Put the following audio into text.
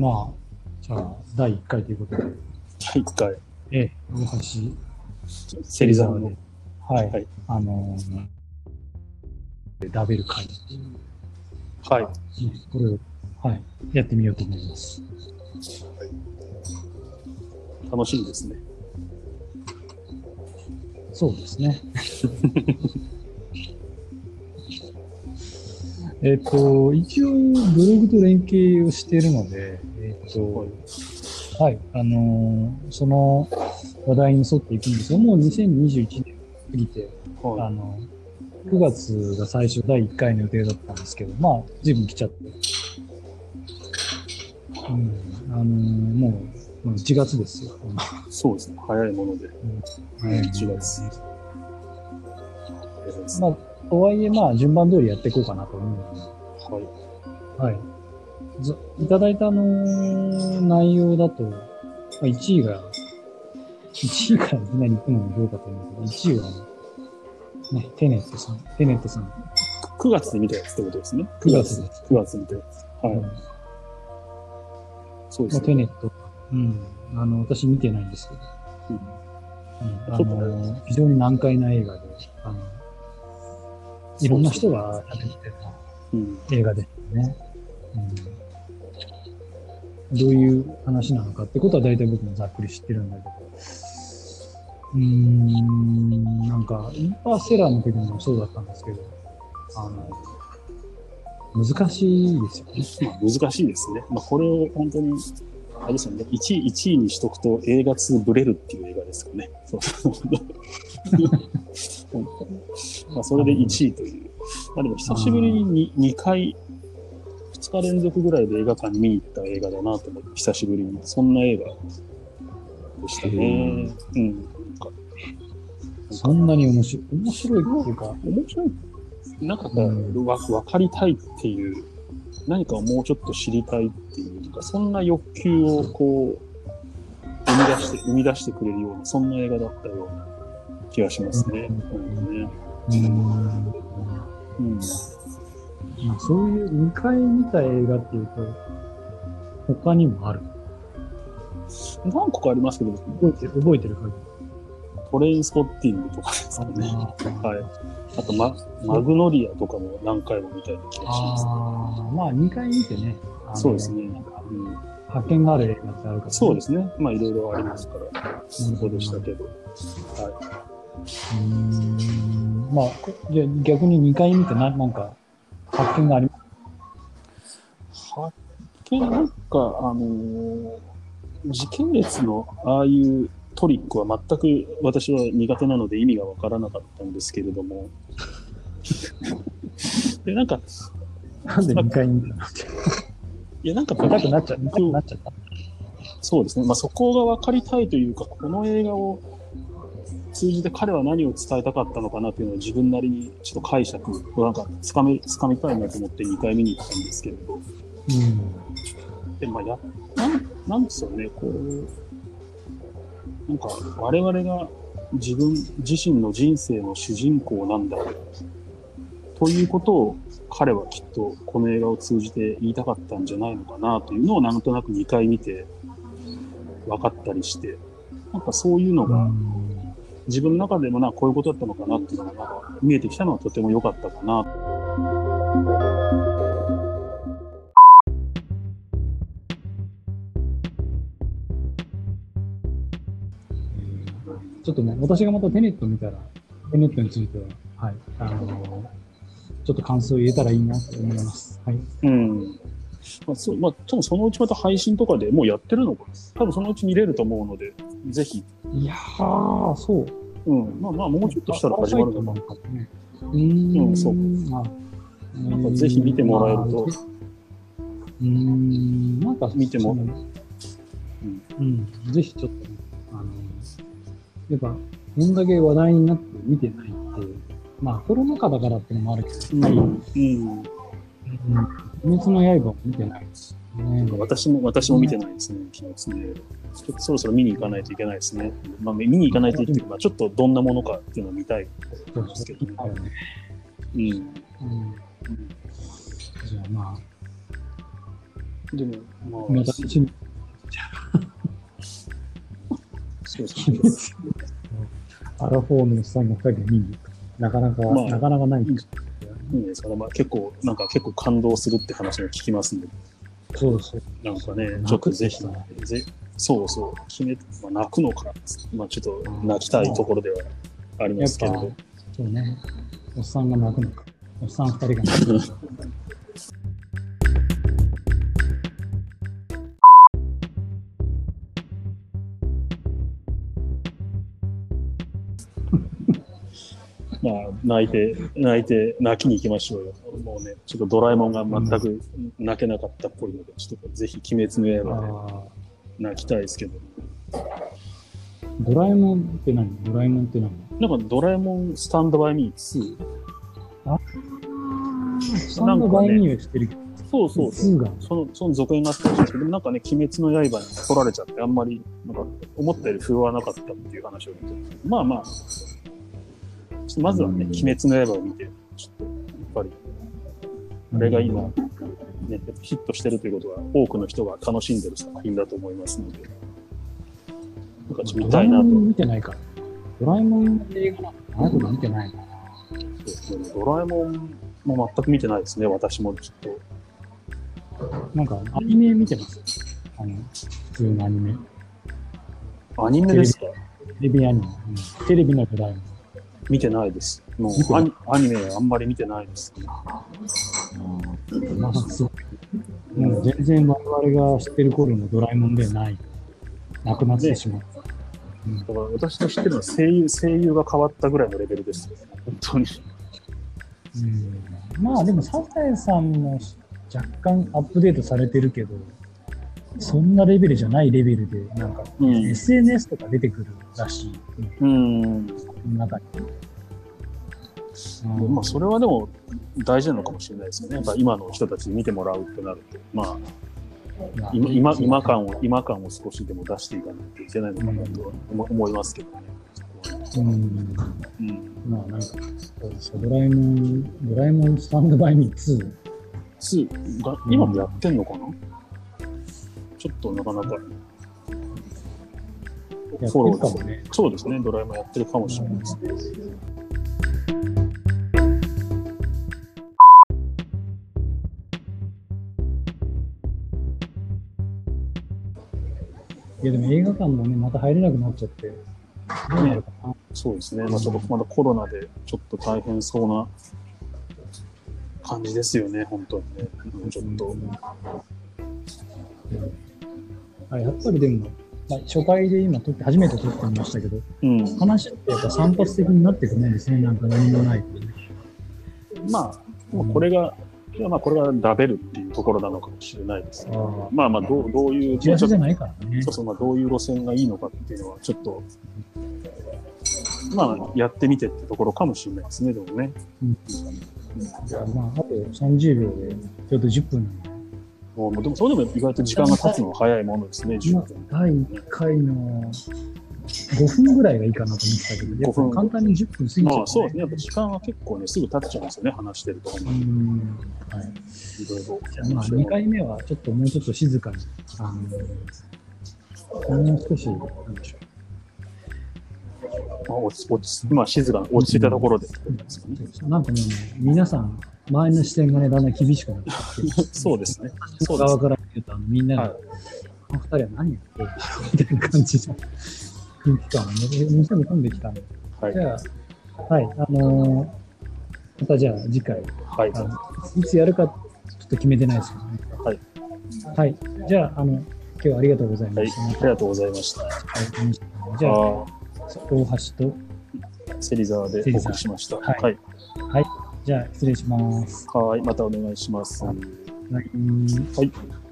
まあ、じゃあ、第1回ということで、第1回。ええ、大橋、芹沢の。はい、はいあのー、ラベル会っていう、はい。ね、これを、はい、やってみようと思います。楽しみですね。そうですね。えっと、一応、ブログと連携をしているので、えっと、はい、あのーその話題に沿っていくんですが、もう2021年過ぎて、あはの、9月が最初第1回の予定だったんですけど、まあ、随分来ちゃって。うん、あのーもう、もう1月ですよ。い。そうですね。早いもので。うん1月。まあ、とはいえ、まあ、順番通りやっていこうかなと思うので、はい。はい。ずいただいたあのー内容だと、まあ、1位が、1位からいきなり行くのもどうかと思うけど、1位はね、テネットさん、テネットさん、9月に見たやつってことですね。9月です。9月に見たやつ。はい。うんまあ、そうですね。テネット、うん、あの、私見てないんですけど、うんうん、あのー非常に難解な映画で、あの、いろんな人が喋ってるうん。映画ですよね。うん、どういう話なのかってことは大体僕もざっくり知ってるんだけど、うーん、なんか、インターステラーの時もそうだったんですけど、あの、難しいですよね。まあ、難しいですね。まあ、これを本当に、あれですよね。1位、1位にしとくと映画2ブレるっていう映画ですかね。そうそう まあ、それで1位という。まあ、でも久しぶりに 2, 2回、2日連続ぐらいで映画館に見に行った映画だなと思って、久しぶりに。そんな映画でしたね。うん。なんかそんなに面白い。面白いっていうか、面白い。なんかこうんう、わ、分かりたいっていう、何かをもうちょっと知りたいっていう、なんかそんな欲求をこう、生み出して、生み出してくれるような、そんな映画だったような気がしますね。うんねうーんうん。まあ、そういう2回見た映画っていうと、他にもある。何個かありますけど、覚えてる、覚えてる限トレインスポッティングとかですかり。ね。はい。あと、ま、マグノリアとかも何回も見たような気がします。あーまあ2回見てね。そうですねなんかうん、発見がある映画ってあるから、ね。そうですね。まあ、いろいろありますから、そうでしたけど。はい。うーん。まあ、こじゃあ逆に2回見てな、なんか、発見があります発見なんか、あのー時系列のああいうトリックは全く私は苦手なので意味がわからなかったんですけれども。で、なんか、なんで2回見たのいや、なんか、見たくなっちゃう、見たくなっちゃった。そうですね。まあ、そこが分かりたいというか、この映画を通じて彼は何を伝えたかったのかなというのを自分なりにちょっと解釈をなんかつかめ、つかみたいなと思って2回見に行ったんですけれど。うん。で、まあ、や、なん、なんですよね、こう、なんか、我々が自分自身の人生の主人公なんだ、ということを彼はきっとこの映画を通じて言いたかったんじゃないのかなというのをなんとなく2回見て分かったりして、なんかそういうのがうん自分の中でもな、こういうことだったのかなっていうのが見えてきたのはとても良かったかな。ちょっとね、私がまたテネット見たら、テネットについては、はい、あのーちょっと感想を言えたらいいなと思います。はい。うん。まあ、そう、まあ、多分そのうちまた配信とかでもうやってるのかな。多分そのうち見れると思うので、ぜひ。いやー、そう。うん。まあまあ、もうちょっとしたら始まるのかな。かね。うーん。うんそうあなんかぜひ見てもらえると。うーん、なんか見てもそのうん、ぜひちょっとね、あの、やっぱ、こんだけ話題になって見てないっていう、まあコロナ禍だからっていうのもあるけど、うん。うん。うん、鬼滅の刃も見てないですね。私も、私も見てないですね。気がですね。ちょっとそろそろ見に行かないといけないですね。まあ、見に行かないといけない。まあ、ちょっとどんなものかっていうのを見たい。ですけどね。うん。うんじゃあまあ、でも、まあ、また一年そうですね。アラフォーのおっさんが二人で見に行く。なかなか、まあなかなかない。いいんですかね。まあ、結構、なんか結構感動するって話も聞きますんで、そうですね。なんかね、ちょっとぜひ、ぜそうそう、決め、まあ、泣くのか、まあ、ちょっと泣きたいところではありますけど、そうね。おっさんが泣くのか。おっさん二人が泣くのか。泣いて、泣いて、泣きに行きましょうよ。もうね、ちょっとドラえもんが全く泣けなかったっぽいので、ちょっとぜひ、鬼滅の刃であ泣きたいですけど、ードラえもんって何？ドラえもんって何？なんかドラえもんスタンドバイミー2、スタンドバイミーはしてる。そうそうそう。2が。その、その続編があったんですけど、なんかね、鬼滅の刃に取られちゃって、あんまり、なんか、思ったより振るわなかったっていう話を聞いて、まあまあ、ちょっとまずはね、うん鬼滅の刃を見て、ちょっと、やっぱり、あれが今、ね、ヒットしてるということは、多くの人が楽しんでる作品だと思いますので、なんかちょっと見たいなと。もん見てないから。ドラえもんの映画なんか見てないな。そうですねドラえもんも全く見てないですね、私もちょっなんか、アニメ見てます？あの、普通のアニメ。と。アニメですか？テレビアニメ。うんテレビのドラえもん。見てないです。もうアニアニメあんまり見てないです、ね。まあ、すごい。もう全然我々が知ってる頃のドラえもんではない。なくなってしまった。だから私の知ってるのは声優、声優が変わったぐらいのレベルです。本当に。うん、まあでも、サザエさんも若干アップデートされてるけど、そんなレベルじゃないレベルで、なんか、うん SNS とか出てくるらしい。うん。中に。うんまあ、それはでも大事なのかもしれないですよね。やっぱ今の人たちに見てもらうってなると、まあ、まあ今今今感を、今感を少しでも出していかないといけないのかなとは思思いますけどね。うん。うん。まあなんか、ドラえもん、ドラえもんスタンドバイミー2。2が今もやってんのかな、ちょっとなかなか。フォローですね。そうですね、ドラえもんやってるかもしれないですね。いやでも映画館もね、また入れなくなっちゃって、どうなるかな。そうですね、まあ、ちょっとまだコロナでちょっと大変そうな感じですよね、本当にね。うんちょっと。あやっぱりでも、まあ、初回で今撮って、初めて撮ってみましたけど、うん。話ってやっぱ散発的になってくるんですね、なんか何もない。まあ、もうこれが、いやまあこれがラベルっていうところなのかもしれないですね。あまあまあどう、どういう、じゃないからねと。そうそう、まあどういう路線がいいのかっていうのはちょっと、まあやってみてってところかもしれないですね、でもね。じゃあまあ、あと30秒で、ちょうど10分なんで。もうでもそれでも意外と時間が経つのは早いものですね、10今分。第1回の5分ぐらいがいいかなと思ってたけど、やっぱ簡単に10分過ぎちゃう、まあそうですね、やっぱ時間は結構ね、すぐ経っちゃうんですよね、話してると。うーん。はい。いろいろ。じゃあまあ2回目はちょっともうちょっと静かに、あの、もう少し、なんでしょまあ、落ち落ちまあ、静かな、落ち着いたところでってことですかね。う。なんかね、皆さん、周りの視線がね、だんだん厳しくなってきて、そうですね。そう側から見ると、みんなが、はいこの二人は何やってるんだろうみたいな感じの空気感がね、店も込んできたんで、はいじ。ゃあ、はい、あのーまたじゃあ次回、はい。あのいつやるかちょっと決めてないですけどね。はい。はい。じゃあ、あの、今日はありがとうございまはい。した。ありがとうございました。はいじゃあ、あ大橋と、ー芹沢でお送りしました。はいはい。じゃあ失礼します。はい。またお願いします。はいはい